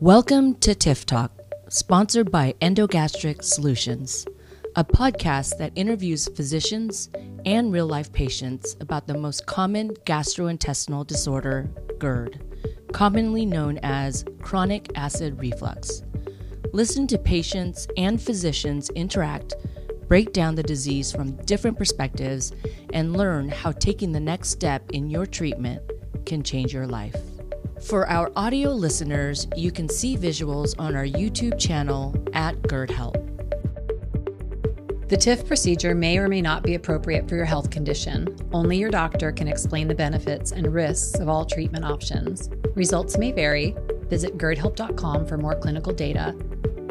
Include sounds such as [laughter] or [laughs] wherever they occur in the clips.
Welcome to TIF Talk, sponsored by Endogastric Solutions, a podcast that interviews physicians and real life patients about the most common gastrointestinal disorder, GERD, commonly known as chronic acid reflux. Listen to patients and physicians interact, break down the disease from different perspectives, and learn how taking the next step in your treatment can change your life. For our audio listeners, you can see visuals on our YouTube channel at GERD Help. The TIF procedure may or may not be appropriate for your health condition. Only your doctor can explain the benefits and risks of all treatment options. Results may vary. Visit GERDhelp.com for more clinical data.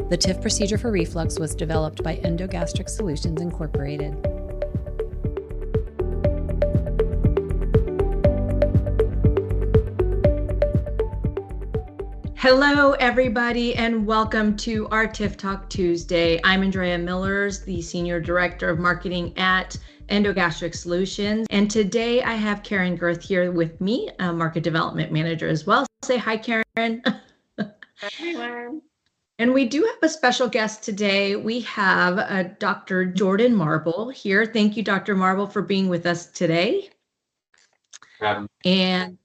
The TIF procedure for reflux was developed by Endogastric Solutions Incorporated. Hello, everybody, and welcome to our TIF Talk Tuesday. I'm Andrea Millers, the Senior Director of Marketing at Endogastric Solutions. And today I have Karen Girth here with me, a Market Development Manager as well. Say hi, Karen. Hi, And we do have a special guest today. We have uh, Dr. Jorden Marble here. Thank you, Dr. Marble, for being with us today. And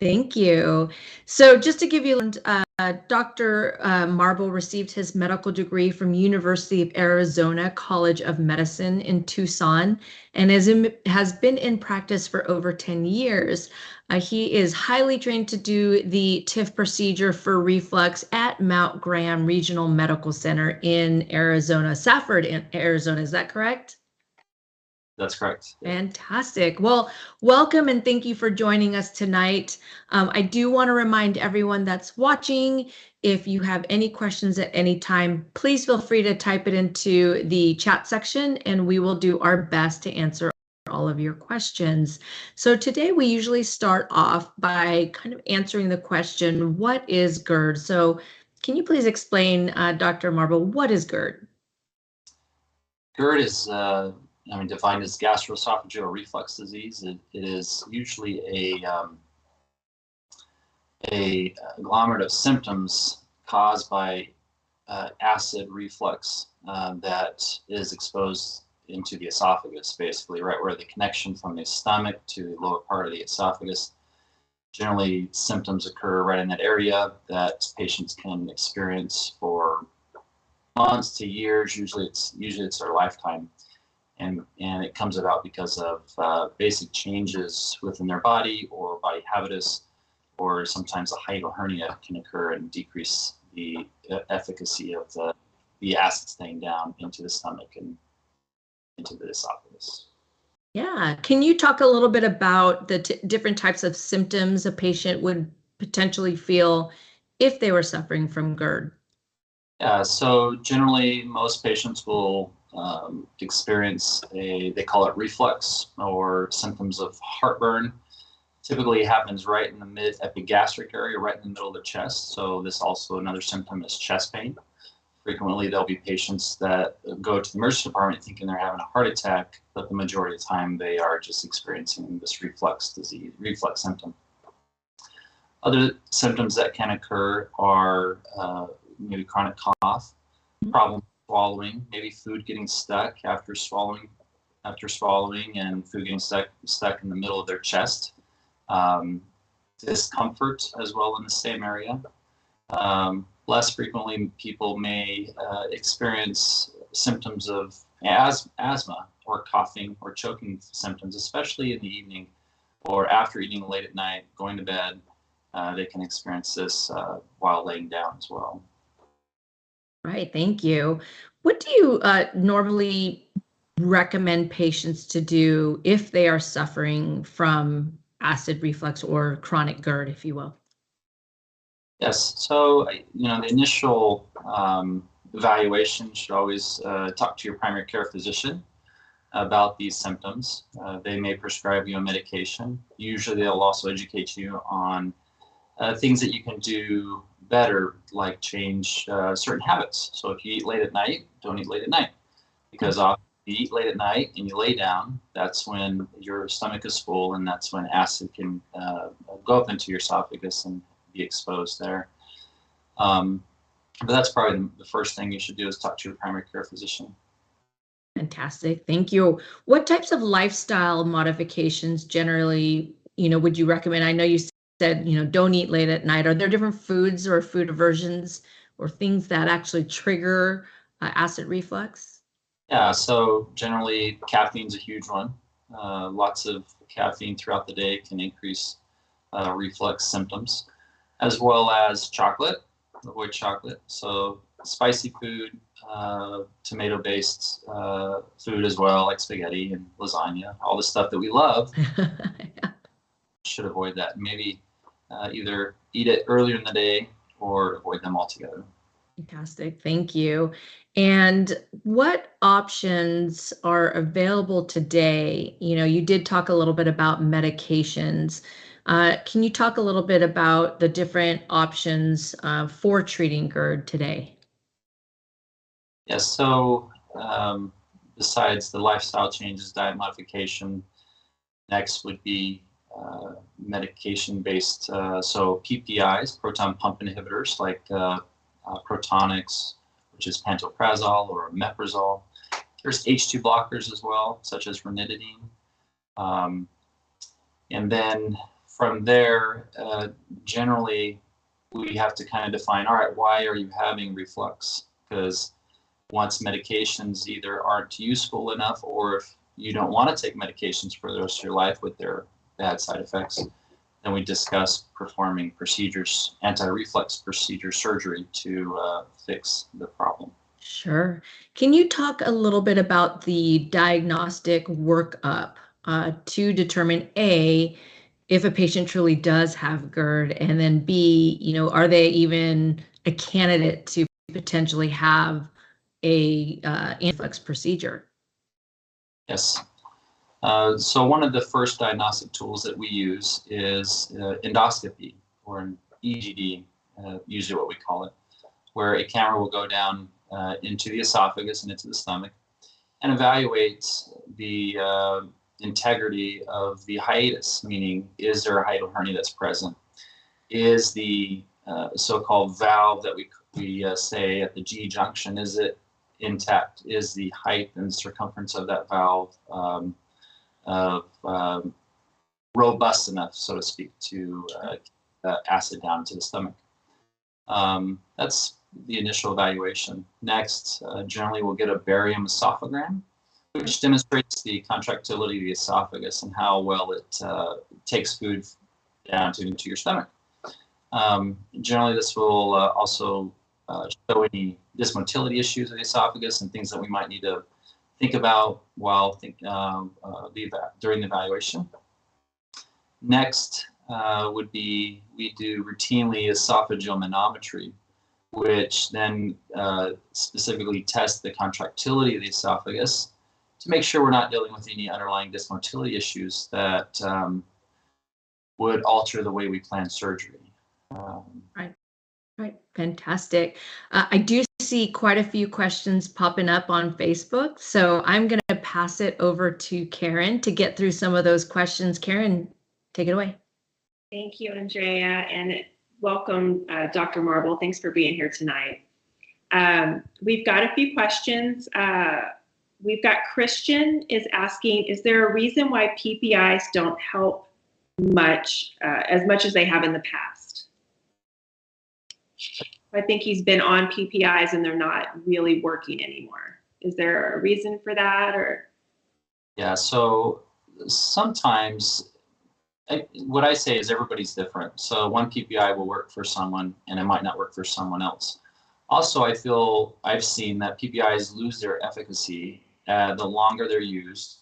Thank you. So just to give you, uh, Dr. Uh, Marble received his medical degree from University of Arizona College of Medicine in Tucson and has, in, has been in practice for over 10 years. Uh, he is highly trained to do the TIF procedure for reflux at Mount Graham Regional Medical Center in Arizona, Safford, Arizona. Is that correct? That's correct. Fantastic. Well, welcome and thank you for joining us tonight. Um, I do want to remind everyone that's watching if you have any questions at any time, please feel free to type it into the chat section and we will do our best to answer all of your questions. So today we usually start off by kind of answering the question, what is GERD? So can you please explain, uh, Dr. Marble, what is GERD? GERD is uh, I mean, defined as gastroesophageal reflux disease. it, it is usually a um, a agglomerate of symptoms caused by uh, acid reflux uh, that is exposed into the esophagus, basically, right where the connection from the stomach to the lower part of the esophagus. Generally, symptoms occur right in that area that patients can experience for months to years. Usually, it's usually it's their lifetime and, and it comes about because of uh, basic changes within their body or body habitus, or sometimes a hiatal hernia can occur and decrease the uh, efficacy of the, the acid staying down into the stomach and into the esophagus. Yeah. Can you talk a little bit about the t- different types of symptoms a patient would potentially feel if they were suffering from GERD? Yeah, so generally, most patients will um, experience a, they call it reflux or symptoms of heartburn. Typically happens right in the mid epigastric area, right in the middle of the chest. So this also another symptom is chest pain. Frequently there'll be patients that go to the emergency department thinking they're having a heart attack, but the majority of the time they are just experiencing this reflux disease, reflux symptom. Other symptoms that can occur are uh, maybe chronic cough, problem swallowing, maybe food getting stuck after swallowing, after swallowing, and food getting stuck stuck in the middle of their chest. Um, discomfort as well in the same area. Um, less frequently, people may uh, experience symptoms of as- asthma or coughing or choking symptoms, especially in the evening or after eating late at night, going to bed. Uh, they can experience this uh, while laying down as well. Right, thank you. What do you uh, normally recommend patients to do if they are suffering from acid reflux or chronic GERD, if you will? Yes, so you know the initial um, evaluation should always uh, talk to your primary care physician about these symptoms. Uh, they may prescribe you a medication. Usually, they'll also educate you on uh, things that you can do better, like change uh, certain habits. So if you eat late at night, don't eat late at night because mm-hmm. often you eat late at night and you lay down, that's when your stomach is full and that's when acid can uh, go up into your esophagus and be exposed there. Um, but that's probably the first thing you should do is talk to your primary care physician. Fantastic. Thank you. What types of lifestyle modifications generally, you know, would you recommend? I know you said, you know, don't eat late at night. Are there different foods or food aversions or things that actually trigger uh, acid reflux? Yeah, so generally caffeine's a huge one. Uh, lots of caffeine throughout the day can increase uh, reflux symptoms, as well as chocolate. Avoid chocolate. So spicy food, uh, tomato-based uh, food as well, like spaghetti and lasagna, all the stuff that we love. [laughs] yeah. Should avoid that. Maybe uh, either eat it earlier in the day or avoid them altogether. Fantastic. Thank you. And what options are available today? You know, you did talk a little bit about medications. Uh, can you talk a little bit about the different options uh, for treating GERD today? Yes. So, um, besides the lifestyle changes, diet modification, next would be uh, medication based. Uh, so, PPIs, proton pump inhibitors like uh, uh, Protonix, which is pantoprazole or omeprazole. There's H2 blockers as well, such as ranitidine. Um, and then from there, uh, generally, we have to kind of define all right, why are you having reflux? Because once medications either aren't useful enough or if you don't want to take medications for the rest of your life with their bad side effects, then we discuss performing procedures, anti-reflux procedure surgery to uh, fix the problem. Sure. Can you talk a little bit about the diagnostic workup uh, to determine A, if a patient truly does have GERD, and then B, you know, are they even a candidate to potentially have a uh, influx procedure? Yes. Uh, so one of the first diagnostic tools that we use is uh, endoscopy or an EGD, uh, usually what we call it, where a camera will go down uh, into the esophagus and into the stomach and evaluate the uh, integrity of the hiatus, meaning is there a hiatal hernia that's present? Is the so-called valve that we, we say at the GE junction, is it intact? Is the height and circumference of that valve um, of um, robust enough, so to speak, to uh, acid down to the stomach. Um, that's the initial evaluation. Next, uh, generally we'll get a barium esophagram, which demonstrates the contractility of the esophagus and how well it uh, takes food down to into your stomach. Um, generally, this will uh, also uh, show any dysmotility issues of the esophagus and things that we might need to think about while think, um, uh, the, during the evaluation. Next uh, would be we do routinely esophageal manometry, which then uh, specifically tests the contractility of the esophagus to make sure we're not dealing with any underlying dysmotility issues that um, would alter the way we plan surgery. Um, right. Right, fantastic. Uh, I do see quite a few questions popping up on Facebook, so I'm going to pass it over to Karen to get through some of those questions. Karen, take it away. Thank you, Andrea, and welcome, uh, Dr. Marble. Thanks for being here tonight. Um, we've got a few questions. Uh, we've got Christian is asking, is there a reason why PPIs don't help much, uh, as much as they have in the past? I think he's been on PPIs and they're not really working anymore. Is there a reason for that or? Yeah, so sometimes I, what I say is everybody's different. So one PPI will work for someone and it might not work for someone else. Also, I feel I've seen that PPIs lose their efficacy uh, the longer they're used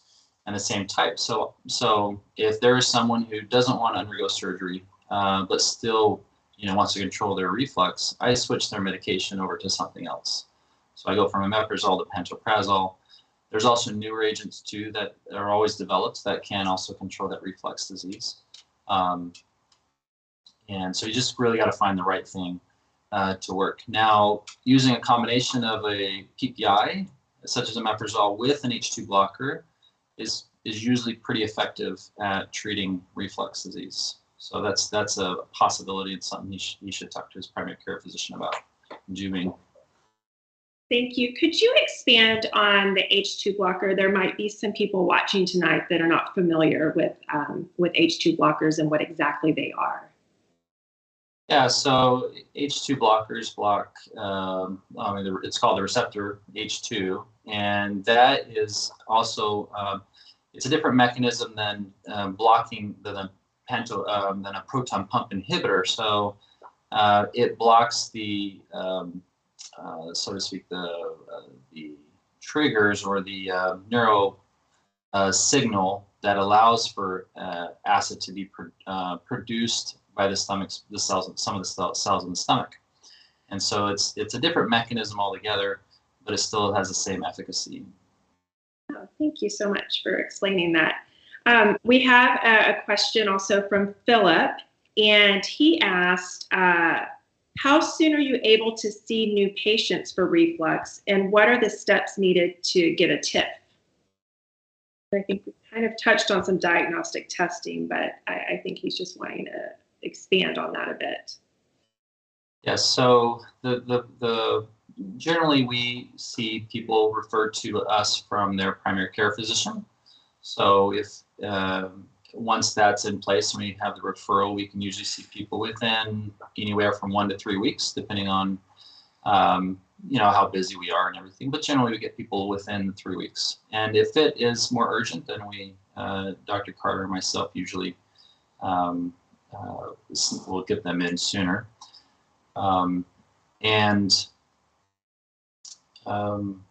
and the same type. So, so if there is someone who doesn't want to undergo surgery, uh, but still you know, wants to control their reflux, I switch their medication over to something else. So I go from omeprazole to pantoprazole. There's also newer agents too that are always developed that can also control that reflux disease. Um, and so you just really got to find the right thing uh, to work. Now, using a combination of a PPI, such as omeprazole, with an H2 blocker is, is usually pretty effective at treating reflux disease. So that's that's a possibility. It's something he, sh- he should talk to his primary care physician about. Juming. Thank you. Could you expand on the H2 blocker? There might be some people watching tonight that are not familiar with um, with H2 blockers and what exactly they are. Yeah, so H2 blockers block, um, I mean, it's called the receptor H2, and that is also, um, it's a different mechanism than um, blocking the, um, than a proton pump inhibitor. So uh, it blocks the, um, uh, so to speak, the, uh, the triggers or the uh, neuro uh, signal that allows for uh, acid to be pro- produced by the stomach, the cells, some of the cells in the stomach. And so it's it's a different mechanism altogether, but it still has the same efficacy. Oh, thank you so much for explaining that. Um, we have a, a, question also from Philip, and he asked, uh, how soon are you able to see new patients for reflux, and what are the steps needed to get a TIF? I think we kind of touched on some diagnostic testing, but I, I think he's just wanting to expand on that a bit. Yes, so the, the, the generally we see people referred to us from their primary care physician. So if um, once that's in place and we have the referral, we can usually see people within anywhere from one to three weeks, depending on um, you know how busy we are and everything. But generally, we get people within three weeks. And if it is more urgent, then we, uh, Dr. Carter and myself, usually um, uh, we'll get them in sooner. Um, and um,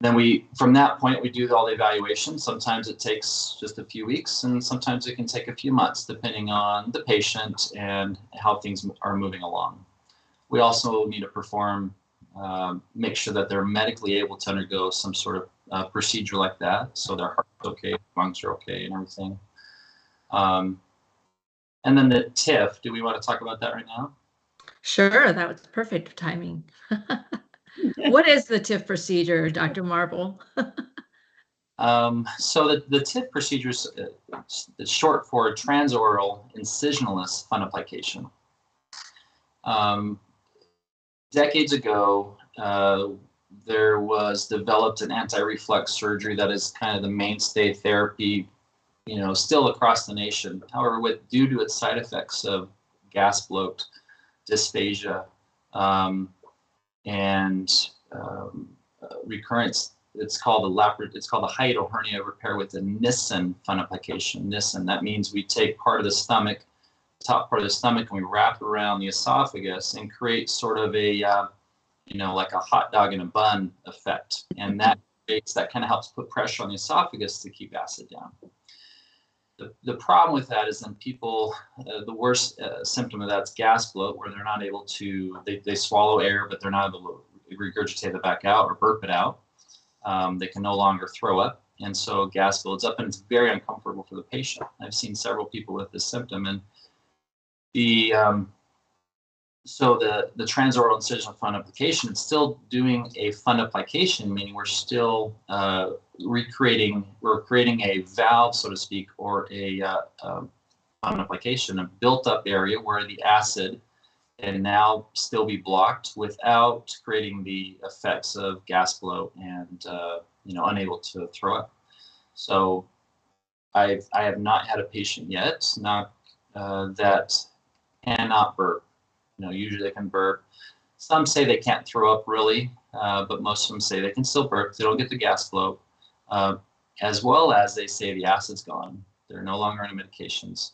then we, from that point, we do all the evaluation. Sometimes it takes just a few weeks, and sometimes it can take a few months, depending on the patient and how things are moving along. We also need to perform, um, make sure that they're medically able to undergo some sort of uh, procedure like that, so their heart's okay, lungs are okay, and everything. Um, and then the TIF, do we want to talk about that right now? Sure, that was perfect timing. [laughs] what is the TIF procedure, Dr. Marble? [laughs] um, so the, the TIF procedure is uh, short for transoral incisionless fundoplication. Um, decades ago, uh, there was developed an anti-reflux surgery that is kind of the mainstay therapy you know, still across the nation. However, with due to its side effects of gas bloat, dysphagia, um, and um, recurrence, it's called a lapar- it's called a hiatal hernia repair with a Nissen fundoplication. Nissen that means we take part of the stomach, top part of the stomach, and we wrap around the esophagus and create sort of a uh, you know like a hot dog in a bun effect, and that creates that kind of helps put pressure on the esophagus to keep acid down. The, the problem with that is then people, uh, the worst uh, symptom of that is gas bloat, where they're not able to, they, they swallow air, but they're not able to regurgitate it back out or burp it out. Um, they can no longer throw up. And so gas builds up and it's very uncomfortable for the patient. I've seen several people with this symptom. And the, um, so the, the transoral incisional fundoplication, is still doing a fundoplication, meaning we're still uh, recreating, we're creating a valve, so to speak, or a uh, um, fundoplication, a built-up area where the acid can now still be blocked without creating the effects of gas bloat and uh, you know unable to throw up. So I've I have not had a patient yet, not uh, that cannot burp you know, usually they can burp. Some say they can't throw up really, uh, but most of them say they can still burp. They don't get the gas bloat, uh, as well as they say the acid's gone. They're no longer on medications.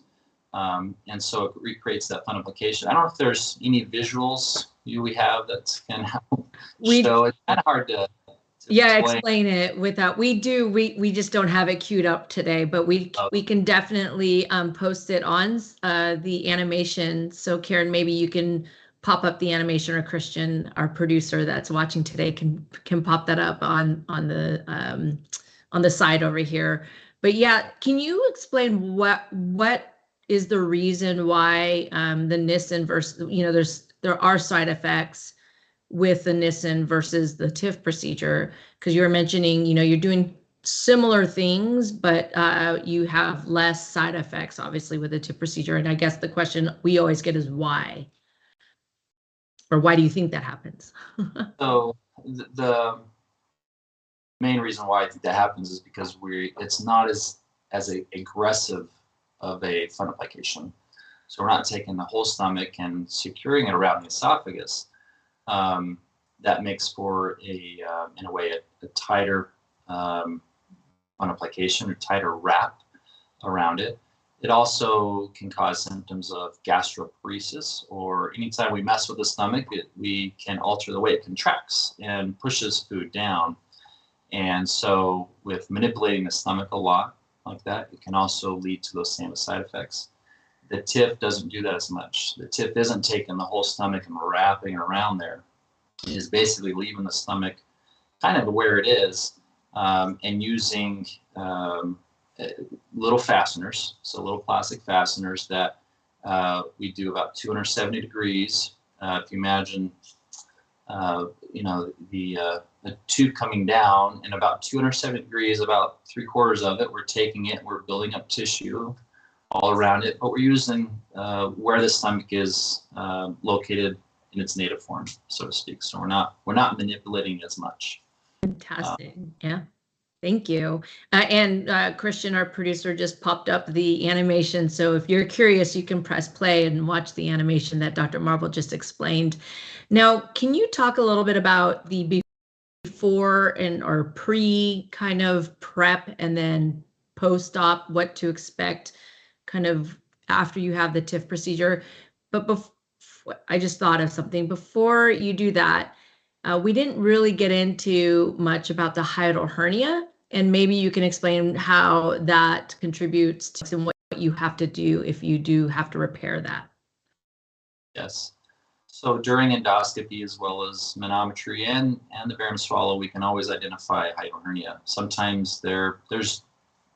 Um, and so it recreates that fundoplication. I don't know if there's any visuals you we have that can help [laughs] we, show. It's kind of hard to yeah explain. explain. it without we do we we just don't have it queued up today but we okay. we can definitely um, post it on uh, the animation so karen maybe you can pop up the animation or christian our producer that's watching today can can pop that up on on the um, on the side over here but yeah can you explain what what is the reason why um, the nissen versus you know there's there are side effects with the Nissen versus the TIF procedure? Because you were mentioning, you know, you're doing similar things, but uh, you have less side effects, obviously, with the TIF procedure. And I guess the question we always get is why? Or why do you think that happens? [laughs] so the, the main reason why I think that happens is because we it's not as as a, aggressive of a fundoplication. So we're not taking the whole stomach and securing it around the esophagus. Um, that makes for a, uh, in a way, a, a tighter um, application or tighter wrap around it. It also can cause symptoms of gastroparesis, or anytime we mess with the stomach, it, we can alter the way it contracts and pushes food down. And so, with manipulating the stomach a lot like that, it can also lead to those same side effects. The TIF doesn't do that as much. The TIF isn't taking the whole stomach and wrapping around there. It is basically leaving the stomach kind of where it is um, and using um, uh, little fasteners, so little plastic fasteners that uh, we do about 270 degrees. Uh, if you imagine, uh, you know, the, uh, the tube coming down and about 270 degrees, about three quarters of it, we're taking it, we're building up tissue all around it, but we're using uh, where the stomach is located in its native form, so to speak. So we're not we're not manipulating as much. Fantastic. Uh, yeah. Thank you. Uh, and uh, Christian, our producer, just popped up the animation. So if you're curious, you can press play and watch the animation that Dr. Marble just explained. Now, can you talk a little bit about the before and or pre kind of prep and then post-op, what to expect kind of after you have the TIF procedure? But before I just thought of something before you do that. Uh, we didn't really get into much about the hiatal hernia, and maybe you can explain how that contributes to and what you have to do if you do have to repair that. Yes. So during endoscopy as well as manometry and and the barium swallow, we can always identify hiatal hernia. Sometimes there there's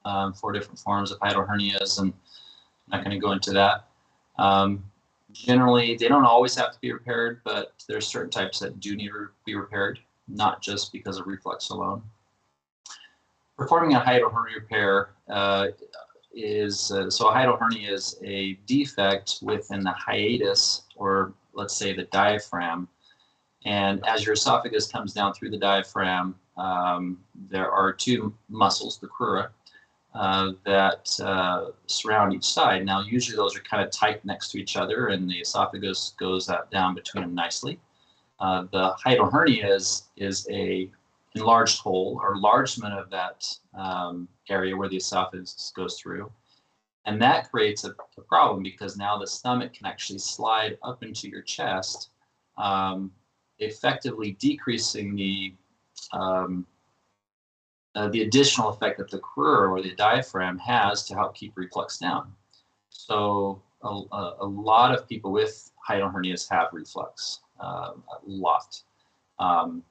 um, four different forms of hiatal hernias, and not going to go into that. Um, generally they don't always have to be repaired, but there's certain types that do need to be repaired, not just because of reflux alone. Performing a hiatal hernia repair uh, is uh, so a hiatal hernia is a defect within the hiatus, or let's say the diaphragm. And as your esophagus comes down through the diaphragm, um, there are two muscles, the crura, uh, that uh, surround each side. Now, usually those are kind of tight next to each other, and the esophagus goes down between them nicely. Uh, the hiatal hernia is, is a enlarged hole or enlargement of that um, area where the esophagus goes through. And that creates a, a, problem because now the stomach can actually slide up into your chest, um, effectively decreasing the um, uh, the additional effect that the crura or the diaphragm has to help keep reflux down. So a, a lot of people with hiatal hernias have reflux, uh, a lot. Um,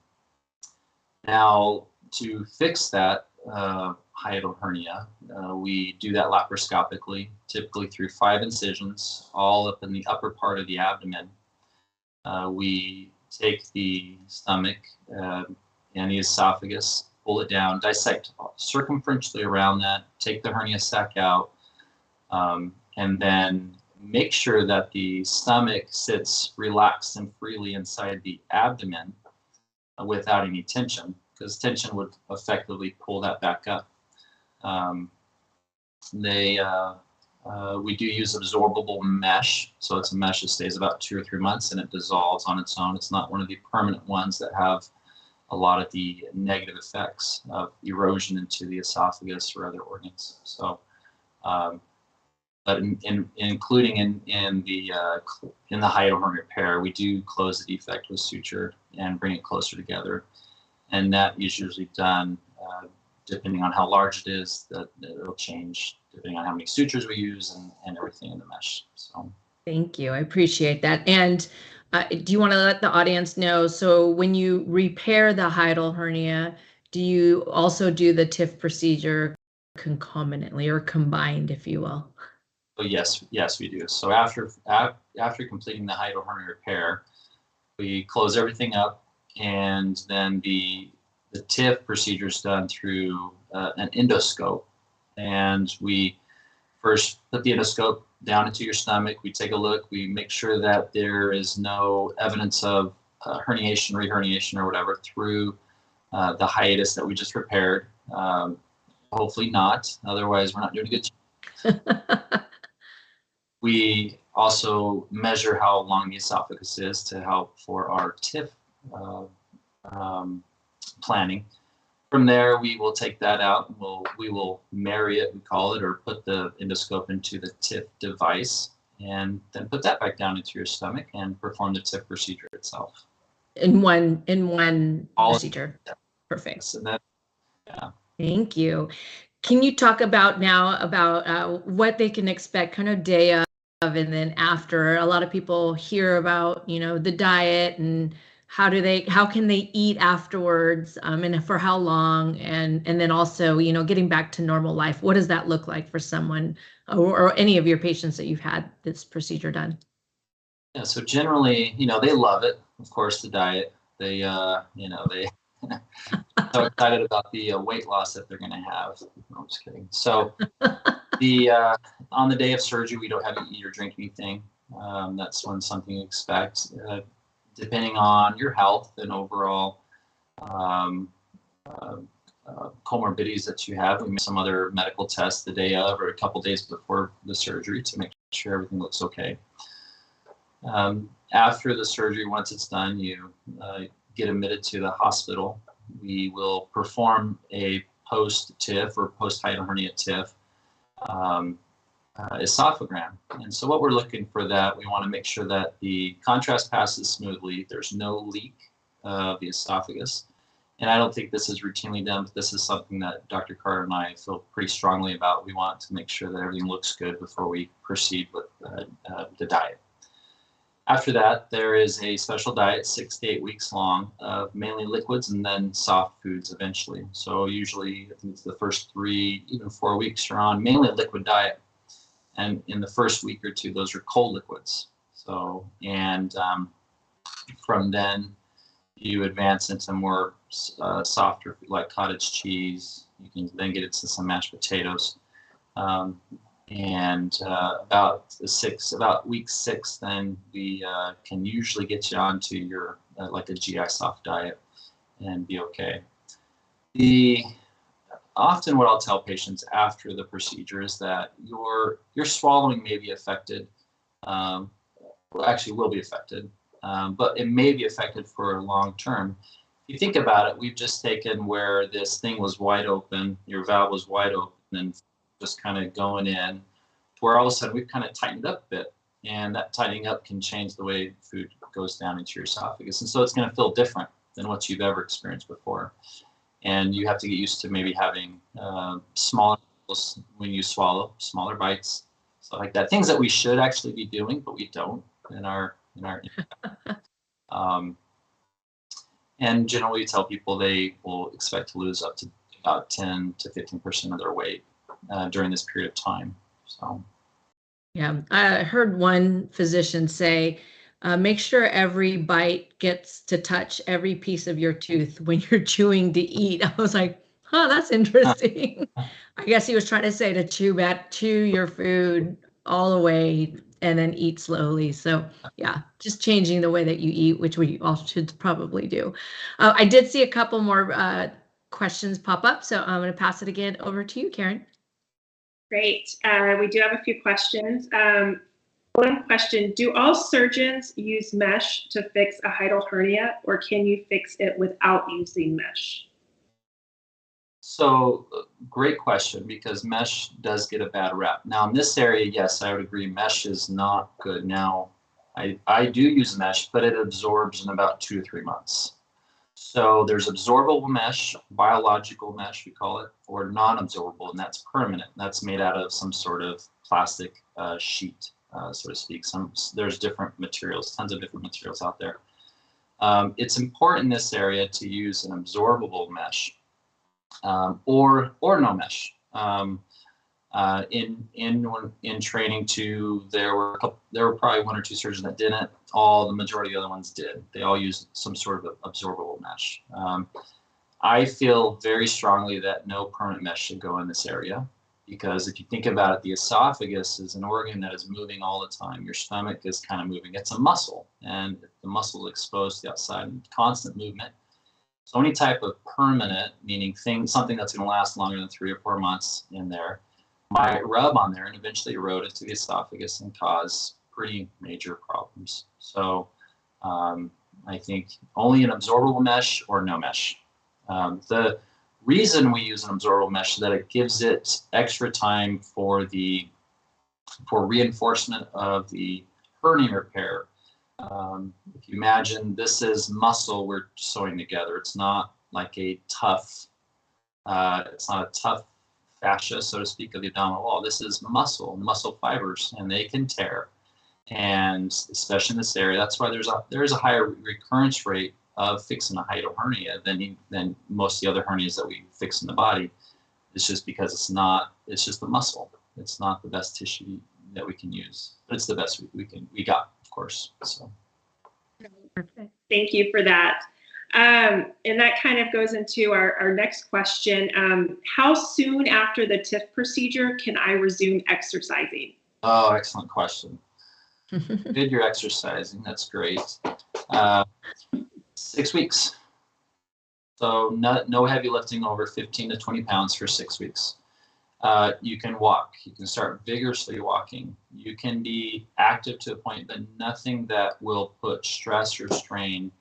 now, to fix that uh, hiatal hernia, uh, we do that laparoscopically, typically through five incisions, all up in the upper part of the abdomen. Uh, we take the stomach and the esophagus pull it down, dissect circumferentially around that, take the hernia sac out, um, and then make sure that the stomach sits relaxed and freely inside the abdomen without any tension, because tension would effectively pull that back up. Um, they uh, uh, we do use absorbable mesh, so it's a mesh that stays about two or three months and it dissolves on its own. It's not one of the permanent ones that have a lot of the negative effects of erosion into the esophagus or other organs. So, um, but in, in, including in, in the uh, in the hernia repair, we do close the defect with suture and bring it closer together, and that is usually done uh, depending on how large it is. That it'll change depending on how many sutures we use and, and everything in the mesh. So, thank you. I appreciate that. And uh, do you want to let the audience know? So when you repair the hiatal hernia, do you also do the TIF procedure concomitantly or combined, if you will? Oh, yes, yes, we do. So after after completing the hiatal hernia repair, we close everything up, and then the the TIF procedure is done through uh, an endoscope, and we first put the endoscope down into your stomach. We take a look. We make sure that there is no evidence of uh, herniation, reherniation, or whatever through uh, the hiatus that we just repaired. Um, hopefully not. Otherwise, we're not doing a good job. [laughs] we also measure how long the esophagus is to help for our TIF uh, um, planning. From there, we will take that out. And we'll we will marry it, we call it, or put the endoscope into the TIF device, and then put that back down into your stomach and perform the TIF procedure itself. In one in one All- procedure. Perfect. So that Thank you. Can you talk about now about uh, what they can expect kind of day of and then after? A lot of people hear about, you know, the diet and how do they how can they eat afterwards um, and for how long and and then also you know getting back to normal life what does that look like for someone or, or any of your patients that you've had this procedure done Yeah, so generally, you know, they love it. Of course, the diet. They, uh, you know, they [laughs] so excited about the uh, weight loss that they're going to have. No, I'm just kidding. So [laughs] the uh, on the day of surgery, we don't have you eat or drink anything. Um, that's when something you expect, uh, depending on your health and overall um, uh, uh, comorbidities that you have. We make some other medical tests the day of or a couple days before the surgery to make sure everything looks okay. Um, after the surgery, once it's done, you uh, get admitted to the hospital. We will perform a post TIF or post hiatal hernia TIF um, uh, esophagram. And so, what we're looking for that, we want to make sure that the contrast passes smoothly. There's no leak of the esophagus. And I don't think this is routinely done, but this is something that Dr. Carter and I feel pretty strongly about. We want to make sure that everything looks good before we proceed with uh, uh, the diet. After that, there is a special diet, six to eight weeks long, of mainly liquids and then soft foods eventually. So usually, I think it's the first three, even four weeks, you're on mainly a liquid diet, and in the first week or two, those are cold liquids. So and um, from then, you advance into more uh, softer, like cottage cheese. You can then get into some mashed potatoes. Um, and uh, about the six about week six then we uh, can usually get you onto your uh, like a gi soft diet and be okay the often what i'll tell patients after the procedure is that your your swallowing may be affected um, well, actually will be affected um, but it may be affected for long term if you think about it we've just taken where this thing was wide open your valve was wide open and just kind of going in, where all of a sudden we've kind of tightened up a bit. And that tightening up can change the way food goes down into your esophagus. And so it's going to feel different than what you've ever experienced before. And you have to get used to maybe having uh, smaller when you swallow, smaller bites, stuff like that. Things that we should actually be doing, but we don't in our in our. [laughs] um, and generally, tell people they will expect to lose up to about 10 to 15 percent of their weight uh, during this period of time. So, yeah, I heard one physician say, uh, make sure every bite gets to touch every piece of your tooth when you're [laughs] chewing to eat. I was like, huh, that's interesting. [laughs] I guess he was trying to say to chew back, chew your food all the way and then eat slowly. So yeah, just changing the way that you eat, which we all should probably do. Uh, I did see a couple more uh, questions pop up, so I'm going to pass it again over to you, Karen. Great. Uh, we do have a few questions. Um, one question Do all surgeons use mesh to fix a hiatal hernia, or can you fix it without using mesh? So, uh, great question because mesh does get a bad rap. Now, in this area, yes, I would agree, mesh is not good. Now, I, I do use mesh, but it absorbs in about two to three months. So there's absorbable mesh, biological mesh, we call it, or non-absorbable, and that's permanent. That's made out of some sort of plastic uh, sheet, uh, so to speak. Some there's different materials, tons of different materials out there. Um, it's important in this area to use an absorbable mesh, um, or or no mesh. Um, uh, in in in training too, there were a couple, there were probably one or two surgeons that didn't. All the majority of the other ones did. They all used some sort of absorbable mesh. Um, I feel very strongly that no permanent mesh should go in this area because if you think about it, the esophagus is an organ that is moving all the time. Your stomach is kind of moving. It's a muscle, and the muscle is exposed to the outside constant movement. So any type of permanent, meaning thing, something that's going to last longer than three or four months in there, might rub on there and eventually erode into the esophagus and cause pretty major problems. So um, I think only an absorbable mesh or no mesh. Um, the reason we use an absorbable mesh is that it gives it extra time for the for reinforcement of the hernia repair. Um, if you imagine this is muscle we're sewing together, it's not like a tough, uh, it's not a tough fascia, so to speak, of the abdominal wall. This is muscle, muscle fibers, and they can tear. And especially in this area, that's why there's a there is a higher recurrence rate of fixing a hiatal hernia than than most of the other hernias that we fix in the body. It's just because it's not. It's just the muscle. It's not the best tissue that we can use, but it's the best we, we can we got, of course. So. Perfect. Thank you for that. Um, and that kind of goes into our, our next question. Um, how soon after the TIF procedure can I resume exercising? Oh, excellent question. [laughs] Did your exercising? That's great. Uh, six weeks. So no, no heavy lifting over 15 to 20 pounds for six weeks. Uh, you can walk. You can start vigorously walking. You can be active to a point, but nothing that will put stress or strain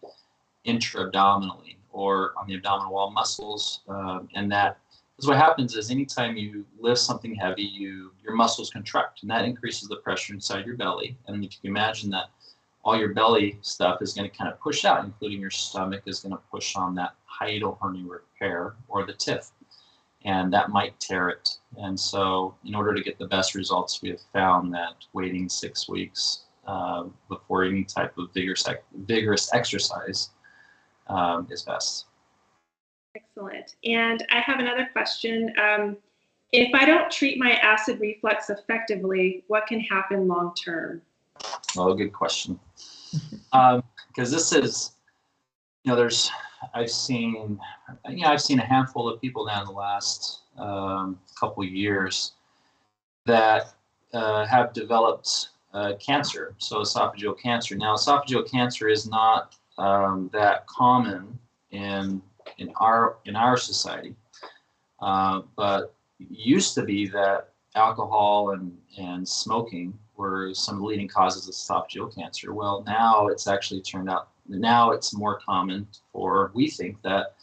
intra-abdominally or on the abdominal wall muscles. Um, and that is what happens is anytime you lift something heavy, you your muscles contract, and that increases the pressure inside your belly. And if you can imagine that all your belly stuff is going to kind of push out, including your stomach is going to push on that hiatal hernia repair or the TIF, and that might tear it. And so, in order to get the best results, we have found that waiting six weeks uh, before any type of vigorous vigorous exercise um, is best. Excellent. And I have another question. Um, if I don't treat my acid reflux effectively, what can happen long term? Well, good question. Because [laughs] um, this is, you know, there's, I've seen, you know, I've seen a handful of people now in the last um, couple years that uh, have developed uh, cancer, so esophageal cancer. Now, esophageal cancer is not um, that common in in our in our society, uh, but used to be that alcohol and and smoking were some of the leading causes of esophageal cancer. Well, now it's actually turned out now it's more common for we think that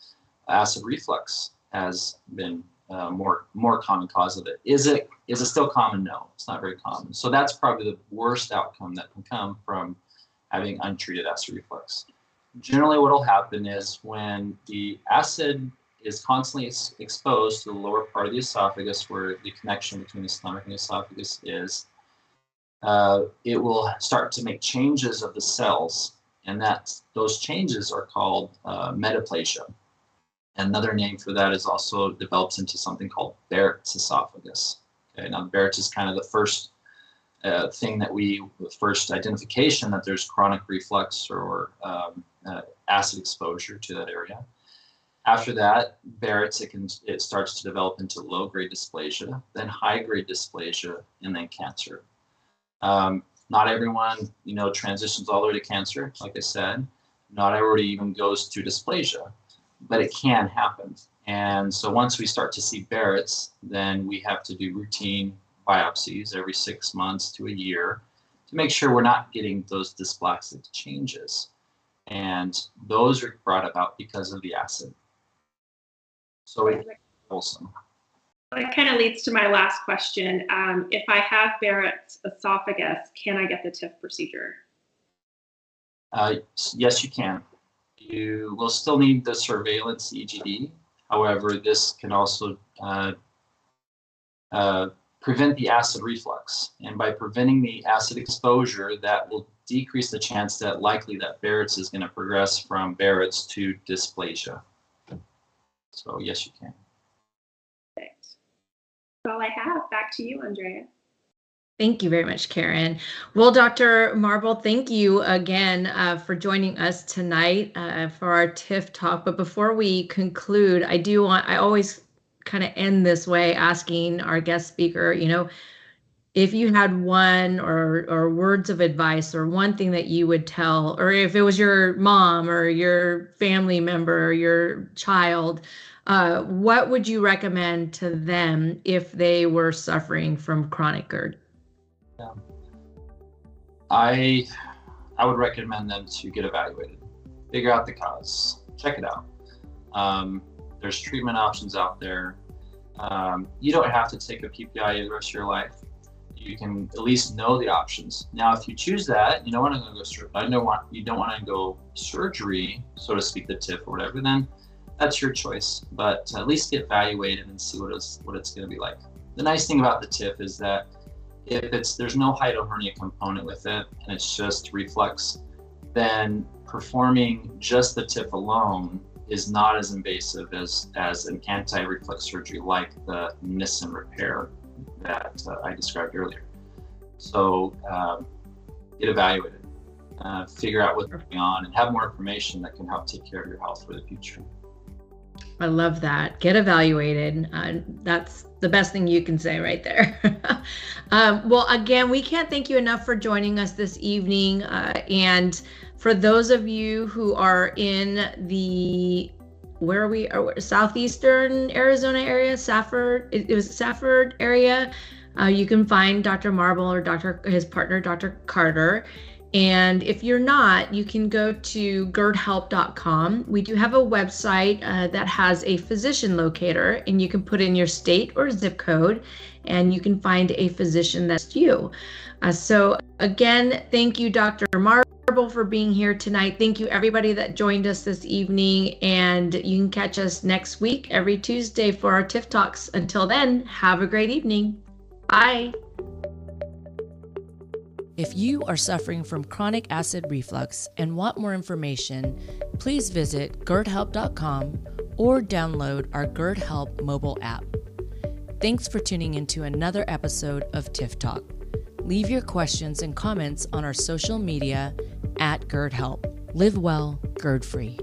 acid reflux has been uh, more more common cause of it. Is it is it still common? No, it's not very common. So that's probably the worst outcome that can come from having untreated acid reflux. Generally, what will happen is when the acid is constantly ex- exposed to the lower part of the esophagus, where the connection between the stomach and the esophagus is, uh, it will start to make changes of the cells, and that those changes are called uh, metaplasia. Another name for that is also develops into something called Barrett's esophagus. Okay, now Barrett's is kind of the first uh, thing that we, the first identification that there's chronic reflux or um, uh, acid exposure to that area. After that, Barrett's it can it starts to develop into low grade dysplasia, then high grade dysplasia, and then cancer. Um, not everyone, you know, transitions all the way to cancer. Like I said, not everybody even goes to dysplasia, but it can happen. And so once we start to see Barrett's, then we have to do routine biopsies every six months to a year to make sure we're not getting those dysplastic changes. And those are brought about because of the acid. So it's wholesome. That kind of leads to my last question. Um, if I have Barrett's esophagus, can I get the TIF procedure? Uh, yes, you can. You will still need the surveillance EGD. However, this can also uh, uh, prevent the acid reflux. And by preventing the acid exposure, that will decrease the chance that likely that Barrett's is going to progress from Barrett's to dysplasia. So yes, you can. That's all I have. Back to you, Andrea. Thank you very much, Karen. Well, Dr. Marble, thank you again uh, for joining us tonight uh, for our TIF talk. But before we conclude, I do want, I always kind of end this way asking our guest speaker, you know, if you had one or or words of advice or one thing that you would tell or if it was your mom or your family member or your child uh, what would you recommend to them if they were suffering from chronic GERD? Yeah. I I would recommend them to get evaluated, figure out the cause, check it out. Um, there's treatment options out there. Um, you don't have to take a PPI the rest of your life you can at least know the options. Now, if you choose that, you don't want to go. I don't want you don't want to go surgery, so to speak, the TIF or whatever. Then that's your choice. But at least get evaluated and see what it's what it's going to be like. The nice thing about the TIF is that if it's there's no hiatal hernia component with it and it's just reflux, then performing just the TIF alone is not as invasive as as an anti-reflux surgery like the Nissen repair that uh, I described earlier. So um, get evaluated, uh, figure out what's going on, and have more information that can help take care of your health for the future. I love that. Get evaluated. Uh, that's the best thing you can say right there. [laughs] um, well, again, we can't thank you enough for joining us this evening. Uh, and for those of you who are in the where are we are southeastern Arizona area, Safford. It, it was Safford area. Uh, you can find Dr. Marble or Dr. his partner, Dr. Carter. And if you're not, you can go to gerdhelp.com. We do have a website uh, that has a physician locator, and you can put in your state or zip code, and you can find a physician that's you. Uh, so, again, thank you, Dr. Marble for being here tonight. Thank you, everybody that joined us this evening. And you can catch us next week, every Tuesday, for our TIF Talks. Until then, have a great evening. Bye. If you are suffering from chronic acid reflux and want more information, please visit gerdhelp.com or download our GERD Help mobile app. Thanks for tuning into another episode of TIF Talk. Leave your questions and comments on our social media at GERD Help. Live well, GERD free.